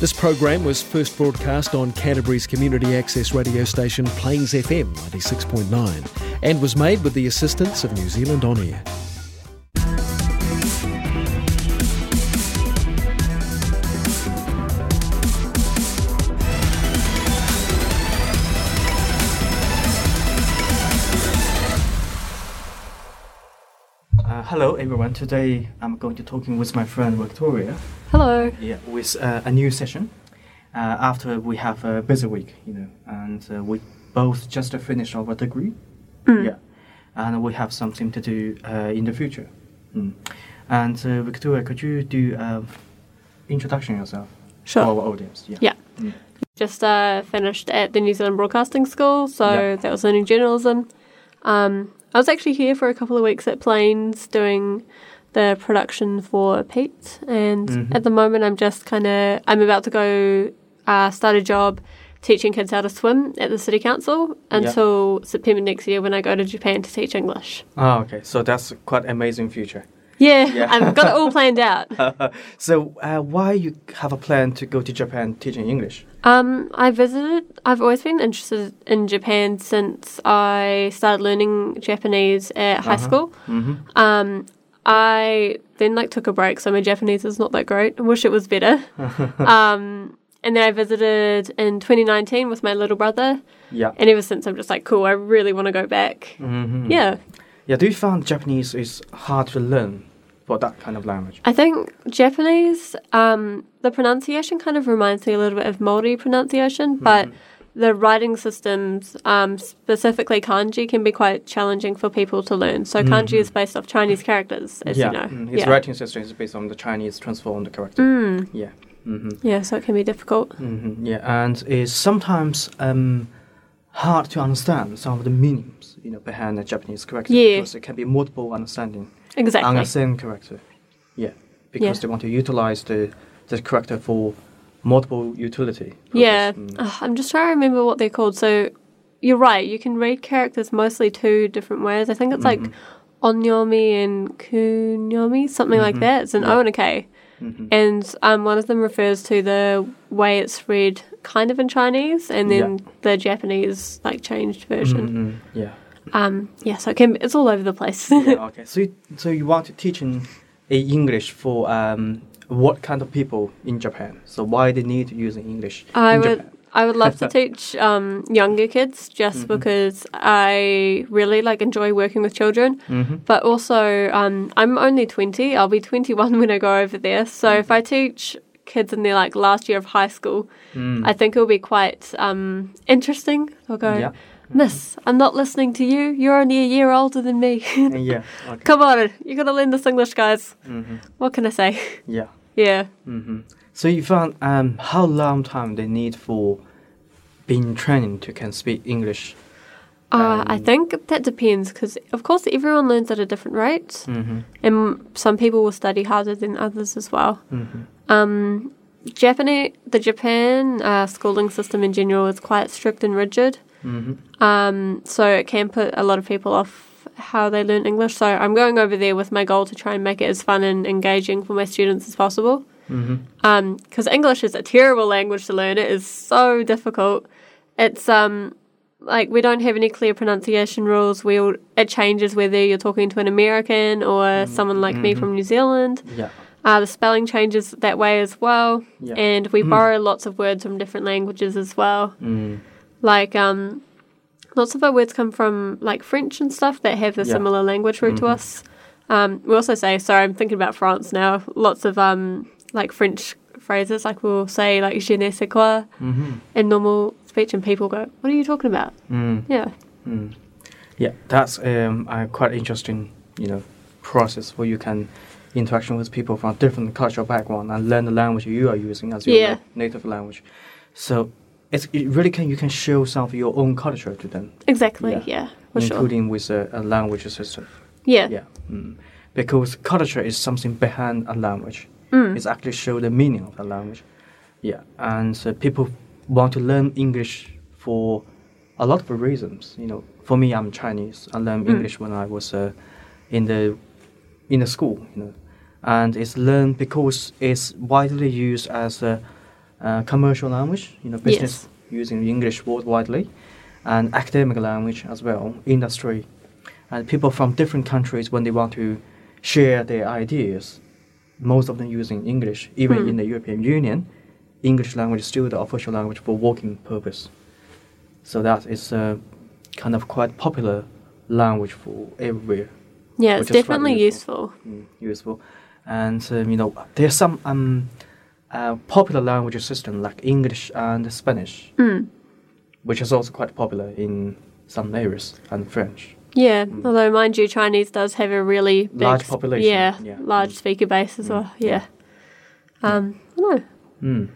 This program was first broadcast on Canterbury's community access radio station Plains FM 96.9 and was made with the assistance of New Zealand On Air. Hello everyone. Today I'm going to talking with my friend Victoria. Hello. Yeah, with uh, a new session. Uh, after we have a busy week, you know, and uh, we both just finished our degree. Yeah, and we have something to do uh, in the future. Mm. And uh, Victoria, could you do uh, introduction yourself Sure. for our audience? Yeah. Yeah. Mm. Just uh, finished at the New Zealand Broadcasting School, so Yeah. that was learning journalism. Um, I was actually here for a couple of weeks at Plains doing the production for Pete, and Mhm. at the moment I'm just kind of I'm about to go uh, start a job teaching kids how to swim at the city council until September next year when I go to Japan to teach English. Oh, okay. So that's quite amazing future. Yeah, Yeah. I've got it all planned out. so uh, why you have a plan to go to Japan teaching English? Um, I visited. I've always been interested in Japan since I started learning Japanese at high Uh-huh. school. Mm-hmm. Um, I then like took a break, so my Japanese is not that great. I wish it was better. um, and then I visited in 2019 with my little brother, Yeah. and ever since I'm just like, cool. I really want to go back. Mm-hmm. Yeah, Yeah, do you find Japanese is hard to learn for that kind of language? I think Japanese. Um, the pronunciation kind of reminds me a little bit of Maori pronunciation, but the writing systems, um, specifically kanji, can be quite challenging for people to learn. So kanji is based off Chinese characters, as yeah, you know. mm, his yeah. writing system is based on the Chinese transformed character. Mm, Yeah. Mm-hmm. yeah, so it can be difficult. Mm-hmm. Yeah, and it's sometimes um, hard to understand some of the meanings, you know, behind the Japanese character Yeah. because it can be multiple understanding Exactly. the same character. Yeah, because Yeah. they want to utilize the the character for multiple utility. Yeah, purpose. Mm. Ugh, I'm just trying to remember what they're called. So you're right. You can read characters mostly two different ways. I think it's like onyomi and kunyomi, something like that. It's an O and a K. Mhm. And um, one of them refers to the way it's read kind of in Chinese, and then the Japanese like changed version. Mhm. Yeah. Um, yeah, so it can, it's all over the place. yeah, okay. So, you, so you want to teach in English for um, what kind of people in Japan? So why they need to use English I in would Japan? I would love to teach um, younger kids just Mm-hmm. because I really like enjoy working with children. Mm-hmm. But also, um, I'm only 20. I'll be 21 when I go over there. So if I teach kids in their like last year of high school, Mm. I think it'll be quite um, interesting. They'll go, Yeah. Miss, I'm not listening to you. You're only a year older than me. yeah. Okay. Come on, you gotta learn this English, guys. Mm-hmm. What can I say? Yeah. yeah. Mm-hmm. So you found um, how long time they need for being training to can speak English? Uh, I Um, think that depends because, of course, everyone learns at a different rate, Mm-hmm. and some people will study harder than others as well. Mm-hmm. Um, Japanese, the Japan uh, schooling system in general is quite strict and rigid, Mm-hmm. um, so it can put a lot of people off how they learn English. So I'm going over there with my goal to try and make it as fun and engaging for my students as possible. Mm-hmm. Because English is a terrible language to learn. It is so difficult. It's um like we don't have any clear pronunciation rules. We all, it changes whether you're talking to an American or someone like me from New Zealand. Yeah. Uh, the spelling changes that way as well, Yeah. and we borrow lots of words from different languages as well. Mm. Like um, lots of our words come from like French and stuff that have a Yeah. similar language root to us. Um, we also say, sorry, I'm thinking about France now. Lots of um, like French phrases, like we'll say like je ne sais quoi Mm-hmm. in normal speech, and people go, "What are you talking about?" Mm. Yeah, Mm. Yeah, that's um, a quite interesting, you know, process where you can interaction with people from different cultural background and learn the language you are using as your Yeah. native language. So it really can you can show some of your own culture to them, exactly. Yeah. Yeah, for sure. including with a, a language system. Yeah, Yeah, mm. because culture is something behind a language. Mm. It's actually show the meaning of the language. Yeah, and uh, people want to learn English for a lot of reasons. You know, for me, I'm Chinese. I learned Mm. English when I was uh, in the in the school. You know, and it's learned because it's widely used as a uh, commercial language, you know, business using English worldwide, and academic language as well, industry, and people from different countries when they want to share their ideas, most of them using English. Even Hmm. in the European Union, English language is still the official language for working purpose. So that is a kind of quite popular language for everywhere Yeah, it's which is quite definitely useful. useful. mm, useful. And um, you know, there's some um, uh, popular language system like English and Spanish, Mm. which is also quite popular in some areas, and French. Yeah, although mind you, Chinese does have a really big Mm. Large population, Yeah, yeah. large Mm. speaker base as well. Yeah. Um, I don't know. Mm.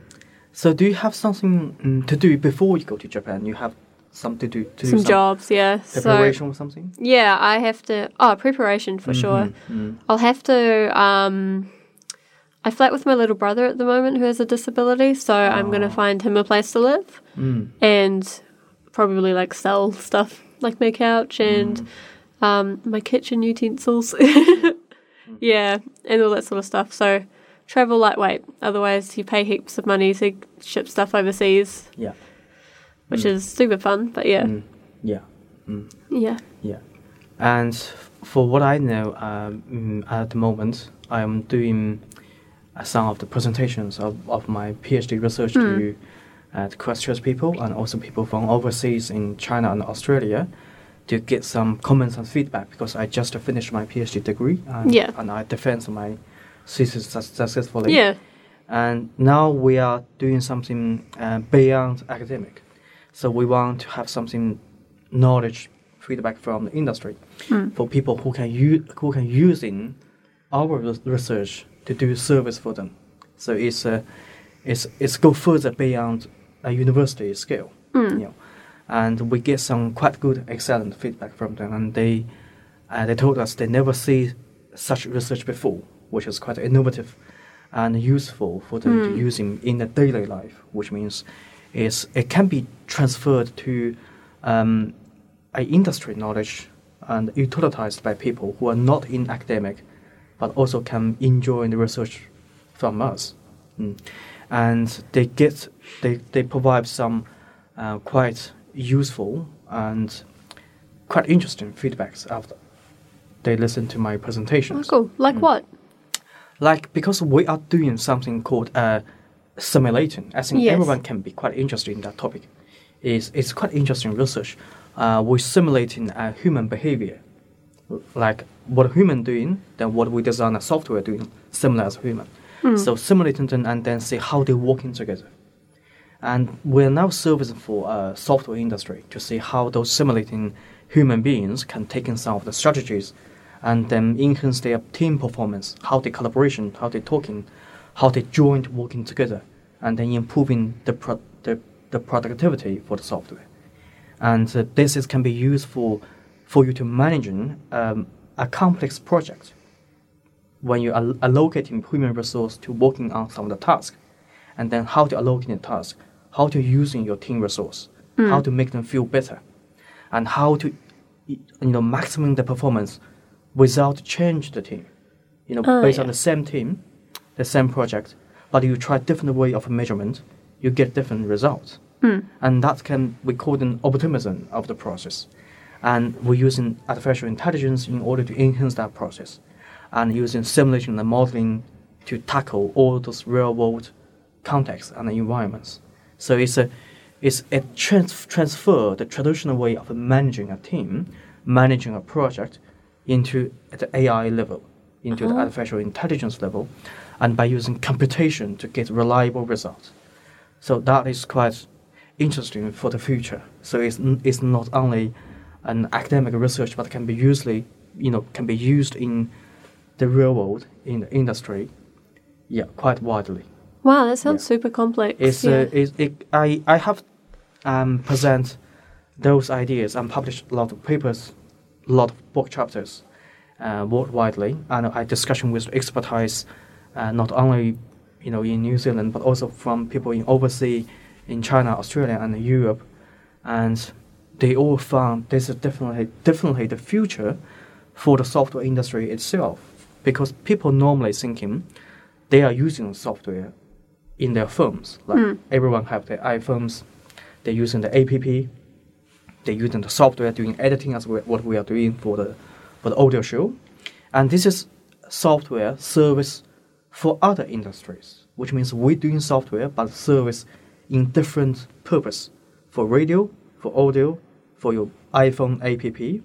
So, do you have something mm, to do before you go to Japan? You have something to do, to do Some jobs, yeah. So preparation or something? yeah, I have to. Oh, preparation for sure. Mm. I'll have to. Um, I flat with my little brother at the moment who has a disability, so I'm going to Oh. find him a place to live Mm. and probably like sell stuff like my couch and Mm. um, my kitchen utensils. yeah, and all that sort of stuff. So travel lightweight. Otherwise, you pay heaps of money to ship stuff overseas, Yeah. which is super fun. But yeah, Mm. Yeah. Mm. yeah. Yeah, and for what I know, um, mm, at the moment, I am doing some of the presentations of, of my PhD research to uh, to Christchurch people and also people from overseas in China and Australia to get some comments and feedback because I just finished my PhD degree and, Yeah. and I defended my thesis successfully. Yeah. And now we are doing something uh, beyond academic. So we want to have something knowledge feedback from the industry Mm. for people who can use who can use in our res- research to do service for them. So it's uh, it's it's go further beyond a university scale. Mm. You know, and we get some quite good, excellent feedback from them, and they uh, they told us they never see such research before, which is quite innovative and useful for them to Mm. use in, in their daily life, which means is it can be transferred to um, a industry knowledge and utilized by people who are not in academic, but also can enjoy the research from us. Mm. And they get they, they provide some uh, quite useful and quite interesting feedbacks after they listen to my Oh, presentations. cool. Like Mm. what? Like because we are doing something called uh, simulating. I think Yes. everyone can be quite interested in that topic. It's, it's quite interesting research. Uh, we're simulating uh, human behavior, like what human doing, then what we design a software doing similar as human. Mm. So simulating them and then see how they're working together. And we're now servicing for uh, software industry to see how those simulating human beings can take in some of the strategies and then enhance their team performance, how they collaboration, how they talking, how they joint working together, and then improving the, pro- the, the productivity for the software. And uh, this is, can be used for, for you to managing um, a complex project when you are allocating human resource to working on some of the tasks, and then how to allocate the task, how to using your team resource, how to make them feel better, and how to you know maximum the performance without change the team. You know, Ah, based on the same team, the same project, but you try different way of measurement, you get different results. Mm. And that can we call an optimism of the process. And we're using artificial intelligence in order to enhance that process. And using simulation and modeling to tackle all those real world contexts and environments. So it's a it's a trans- transfer the traditional way of managing a team, managing a project into the AI level, into the Uh-huh. artificial intelligence level, and by using computation to get reliable results. So that is quite interesting for the future. So it's, it's not only an academic research, but can be usually, you know, can be used in the real world, in the industry, yeah, quite widely. Wow, that sounds Yeah. super complex. It's, yeah. uh, it's, it, I, I have um, present those ideas and published a lot of papers, a lot of book chapters uh, worldwide, and I discussion with expertise, uh, not only you know in New Zealand but also from people in overseas, in China, Australia, and Europe, and they all found this is definitely definitely the future for the software industry itself, because people normally thinking they are using software in their phones. Like hmm. everyone have their iPhones, they're using the app, they're using the software doing editing as we, what we are doing for the for the audio show, and this is software service for other industries, which means we're doing software but service in different purpose. For radio, for audio, for your iPhone app.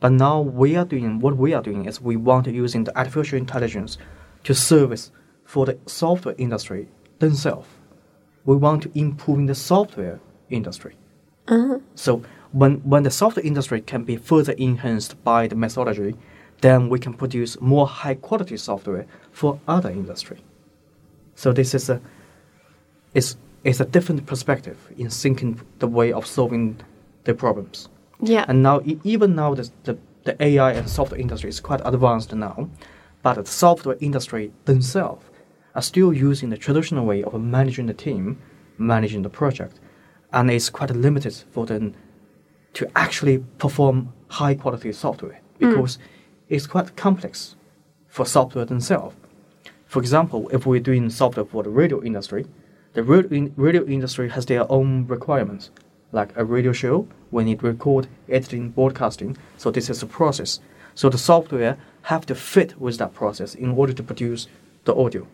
But now we are doing what we are doing is we want to using the artificial intelligence to service for the software industry themselves. We want to improve the software industry. Uh-huh. So when when the software industry can be further enhanced by the methodology, then we can produce more high quality software for other industry. So this is a is is a different perspective in thinking the way of solving the problems. Yeah. And now, e- even now, the, the, the AI and software industry is quite advanced now, but the software industry themselves are still using the traditional way of managing the team, managing the project, and it's quite limited for them to actually perform high quality software mm. because it's quite complex for software themselves. For example, if we're doing software for the radio industry, the radio, in, radio industry has their own requirements, like a radio show, we need record, editing, broadcasting. So this is a process. So the software have to fit with that process in order to produce the audio.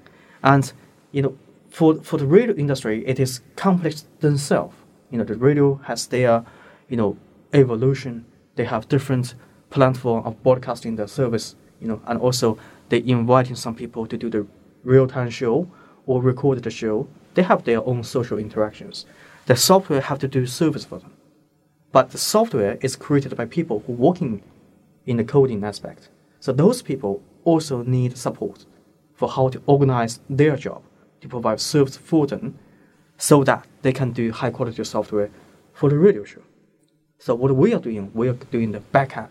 And you know, for for the radio industry, it is complex themselves. You know, the radio has their you know evolution. They have different platform of broadcasting their service. You know, and also they inviting some people to do the real time show or record the show. They have their own social interactions. The software have to do service for them. But the software is created by people who working in the coding aspect. So those people also need support for how to organize their job to provide service for them so that they can do high quality software for the radio show. So what we are doing, we are doing the backup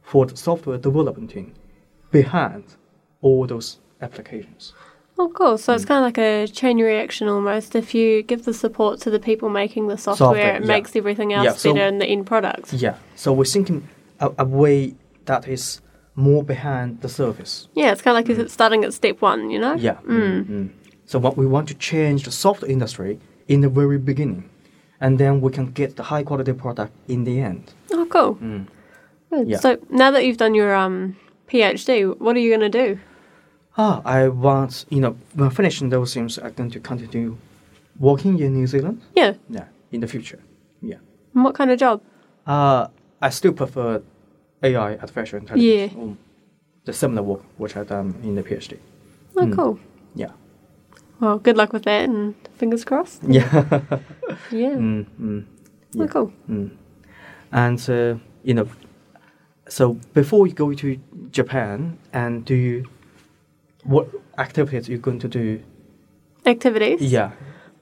for the software development team behind all those applications. Oh, cool. So Mm. it's kind of like a chain reaction almost. If you give the support to the people making the software, Software, it yeah. makes everything else Yeah, so- better in the end product. Yeah. So we're thinking a, a way that is more behind the service. Yeah, it's kind of like it's starting at step one, you know? Yeah. Mm. So what we want to change the software industry in the very beginning, and then we can get the high quality product in the end. Oh, cool. Mm. Yeah. So now that you've done your um, PhD, what are you going to do? Ah, I want you know when finishing those things, I'm going to continue working in New Zealand. Yeah. Yeah, in the future. Yeah. And what kind of job? Uh, I still prefer AI, artificial intelligence. Yeah. um, the similar work which I've done in the PhD. Oh, Mm. cool. Yeah. Well, good luck with that and fingers crossed. Yeah. Yeah. mm, mm, Oh, cool. Mm. And uh, you know, so before you go to Japan, and do you, what activities you going to do? Activities? Yeah.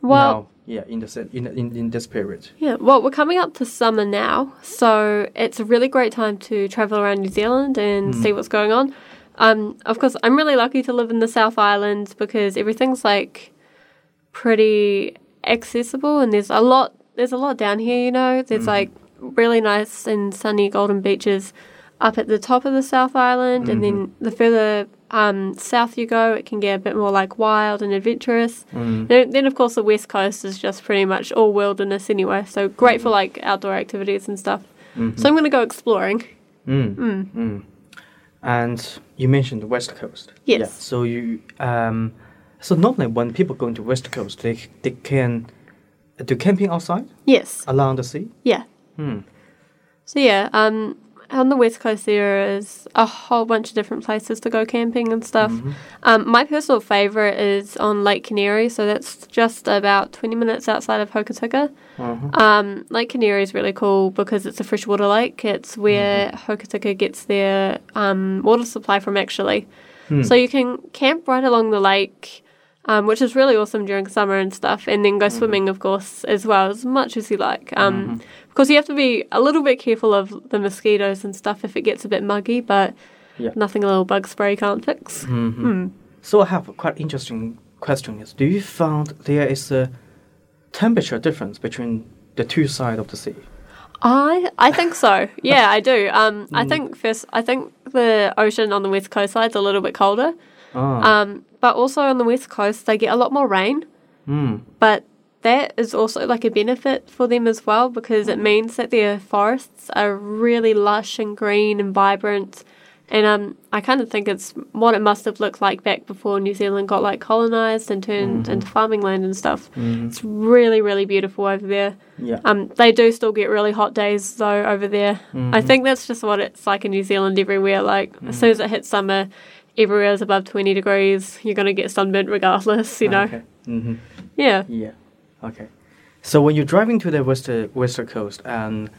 Well- now, yeah, in the in, in in this period. Yeah, well, we're coming up to summer now, so it's a really great time to travel around New Zealand and hmm. see what's going on. Um, of course, I'm really lucky to live in the South Island because everything's like pretty accessible, and there's a lot. There's a lot down here, you know. There's hmm. like really nice and sunny golden beaches up at the top of the South Island, and mm-hmm. then the further um, south you go, it can get a bit more like wild and adventurous. Then, then, of course, the west coast is just pretty much all wilderness anyway, so great for like outdoor activities and stuff. So I'm going to go exploring. Mm. Mm. And you mentioned the West Coast. Yes. Yeah. So you um, so normally when people go into West Coast, they they can do camping outside Yes, along the sea. yeah. Hmm. So yeah, um, on the west coast there is a whole bunch of different places to go camping and stuff. Um, my personal favorite is on Lake Kaniere, so that's just about twenty minutes outside of Hokitika. Uh-huh. Um, lake Kaniere is really cool because it's a freshwater lake. It's where Hokitika gets their um, water supply from, actually. So you can camp right along the lake, um, which is really awesome during summer and stuff, and then go swimming, of course, as well, as much as you like. Um, Of course, you have to be a little bit careful of the mosquitoes and stuff if it gets a bit muggy, but Yeah. nothing a little bug spray can't fix. Mhm. So I have a quite interesting question. Is do you found there is a temperature difference between the two sides of the sea? I I think so. Yeah, I do. Um, I think first, I think the ocean on the west coast side is a little bit colder. Ah. Um, but also on the west coast, they get a lot more rain. Mm. but that is also like a benefit for them as well because Mm. it means that their forests are really lush and green and vibrant. And um, I kind of think it's what it must have looked like back before New Zealand got like colonized and turned Mm-hmm. into farming land and stuff. It's really, really beautiful over there. Yeah. Um, they do still get really hot days though over there. Mm-hmm. I think that's just what it's like in New Zealand everywhere. Like as Mm. soon as it hits summer, everywhere is above twenty degrees. You're gonna get sunburnt regardless. You know. Okay. hmm Yeah. Yeah. Okay. So when you're driving to the western western coast, and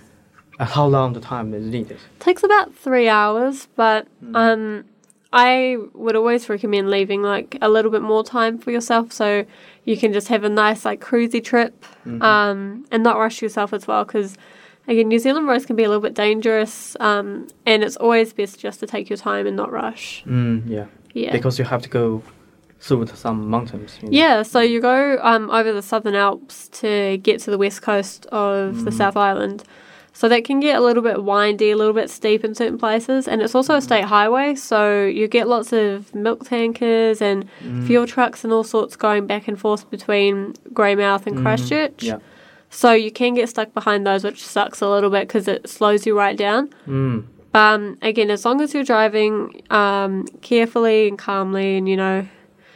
uh, how long the time is needed? takes about three hours, but Mm. um, I would always recommend leaving like a little bit more time for yourself so you can just have a nice like cruisy trip Mm-hmm. um, and not rush yourself as well because again New Zealand roads can be a little bit dangerous um, and it's always best just to take your time and not rush. Mm, yeah. Yeah. Because you have to go through some mountains. you know. Yeah, so you go um, over the Southern Alps to get to the west coast of the South Island. So that can get a little bit windy, a little bit steep in certain places, and it's also a state highway, so you get lots of milk tankers and fuel trucks and all sorts going back and forth between Greymouth and Christchurch. Yeah. So you can get stuck behind those, which sucks a little bit because it slows you right down. Mm. Um, again, as long as you're driving um, carefully and calmly, and you know,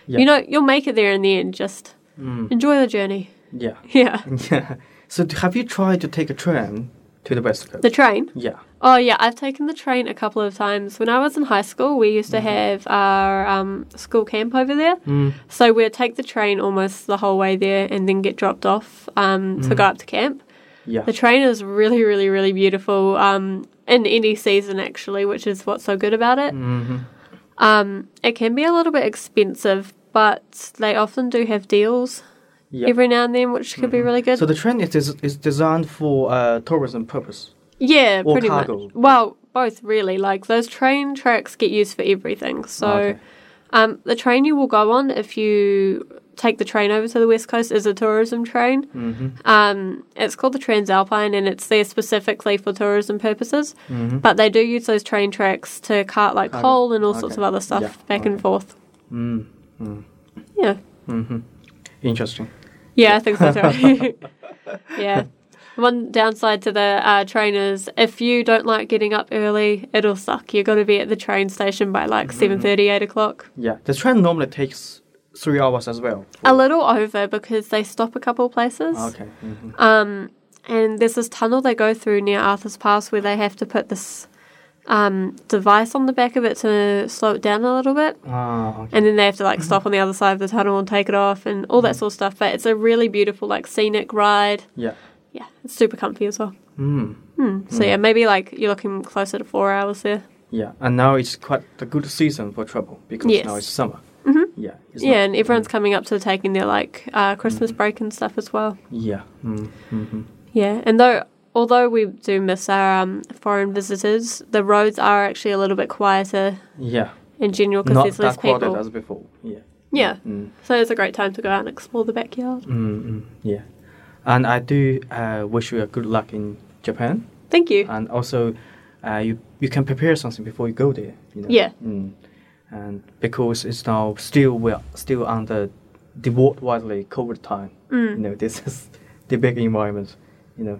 Yeah. you know, you'll make it there in the end. Just Mm. enjoy the journey. Yeah. Yeah, Yeah. So have you tried to take a train to the west coast? the train. yeah. Oh yeah, I've taken the train a couple of times. When I was in high school, we used to Mm-hmm. have our um, school camp over there. Mm. So we'd take the train almost the whole way there, and then get dropped off um, to go up to camp. Yeah. The train is really, really, really beautiful um, in any season, actually, which is what's so good about it. hmm Um, it can be a little bit expensive, but they often do have deals Yeah. every now and then, which could be really good. so the train is is, is designed for uh, tourism purpose. Yeah, pretty cargo? much. Well, both really. Like those train tracks get used for everything. So, Okay. um, the train you will go on if you take the train over to the west coast is a tourism train. Mm-hmm. Um, it's called the TranzAlpine, and it's there specifically for tourism purposes. Mm-hmm. But they do use those train tracks to cart like coal and all sorts of other stuff Yeah, back and forth. Mm. Mm. Yeah. Mm-hmm. Interesting. Yeah, I think so too. yeah. One downside to the uh, train is if you don't like getting up early, it'll suck. You've got to be at the train station by like Mm-hmm. seven thirty, eight o'clock. Yeah. The train normally takes three hours as well. A little over because they stop a couple places. Okay. hmm Um, and there's this tunnel they go through near Arthur's Pass where they have to put this um, device on the back of it to slow it down a little bit. Ah, okay. And then they have to like stop on the other side of the tunnel and take it off and all that sort of stuff. But it's a really beautiful, like scenic ride. Yeah. Yeah, it's super comfy as well. Mm. Hmm. So yeah, maybe like you're looking closer to four hours there. Yeah. And now it's quite a good season for travel because Yes. now it's summer. Mhm. Yeah. It's yeah, not- and everyone's coming up to taking their like uh, Christmas break and stuff as well. Yeah. Mm. Mm-hmm. Yeah, and though although we do miss our um, foreign visitors, the roads are actually a little bit quieter Yeah. in general because there's less that crowded people. as before. Yeah. Yeah, Mm. so it's a great time to go out and explore the backyard. Mm, mm, yeah. And I do uh, wish you a good luck in Japan. Thank you. And also, uh, you you can prepare something before you go there. You know? Yeah. Mm. And because it's now still we're still under the worldwide COVID time. Mm. You know, this is the big environment. You know,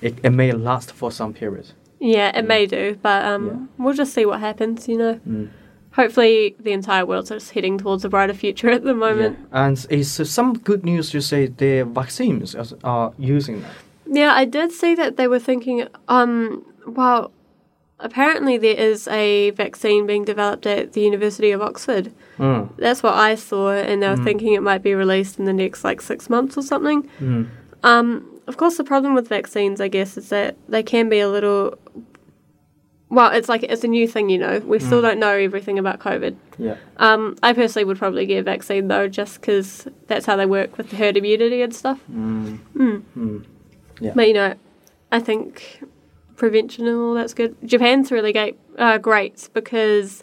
it, it may last for some period. Yeah, it may do, but um, Yeah. we'll just see what happens. You know, Mm. Hopefully the entire world's just heading towards a brighter future at the moment. Yeah. And it's uh, some good news to say the vaccines are using that. Yeah, I did see that they were thinking, um, well, apparently there is a vaccine being developed at the University of Oxford. Mm. That's what I saw, and they were Mm. thinking it might be released in the next like six months or something. Mm. Um, of course, the problem with vaccines, I guess, is that they can be a little. Well, it's like it's a new thing, you know. We still Mm. don't know everything about COVID. Yeah. Um, I personally would probably get a vaccine though, just because that's how they work with the herd immunity and stuff. Mm. Mm. Mm. Yeah. But you know, I think prevention and all that's good. Japan's really great, uh, great because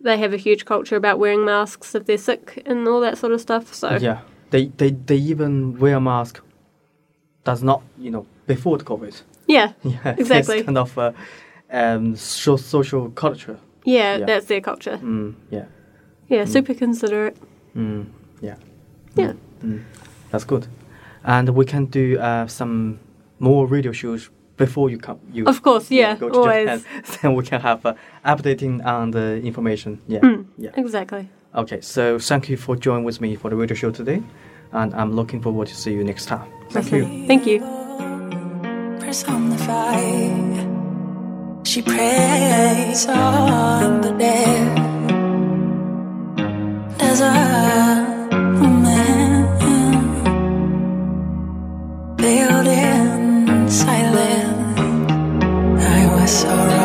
they have a huge culture about wearing masks if they're sick and all that sort of stuff. So Yeah, they, they they even wear a mask. Does not you know before the COVID. yeah, Yeah, Exactly. It's kind of a um, so, social culture. yeah, Yeah. that's their culture. Mm, yeah. Yeah, super considerate. Mm, yeah. Yeah. Mm. That's good. And we can do uh, some more radio shows before you come. You Of course, yeah, go to always. Japan. Then we can have uh, updating on the information. Yeah, Mm. yeah. Exactly. Okay, so thank you for joining with me for the radio show today, and I'm looking forward to see you next time. Thank you. Thank you. She prays on the dead. There's a woman veiled in silence. I was so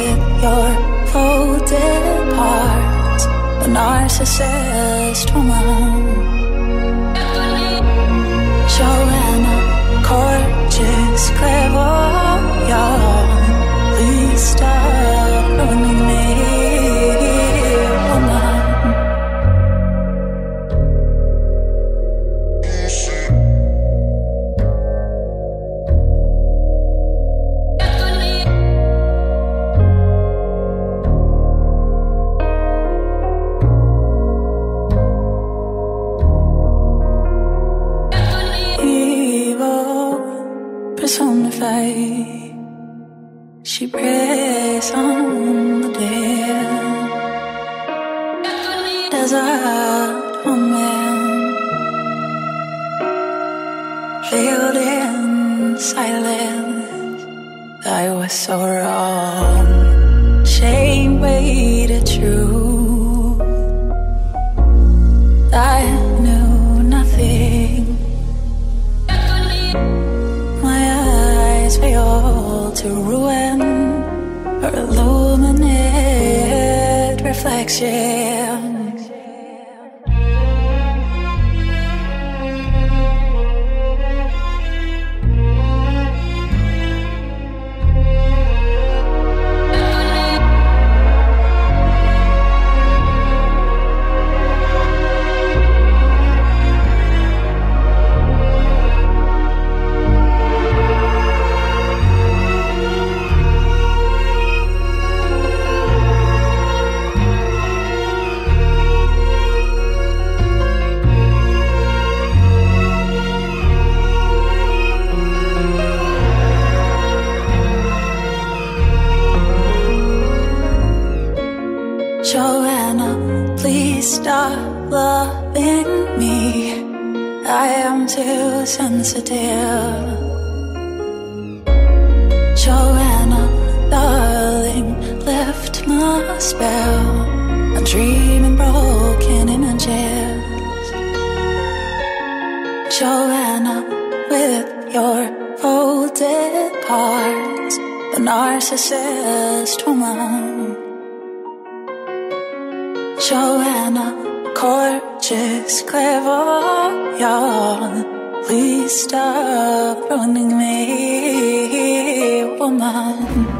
with your folded parts, a narcissist woman. Joanna, gorgeous, clever, Desert woman, veiled in silence. I was so wrong. Shame waited true. Joanna, with your folded cards, the narcissist woman. Joanna, gorgeous, clever, young. Please stop ruining me, woman.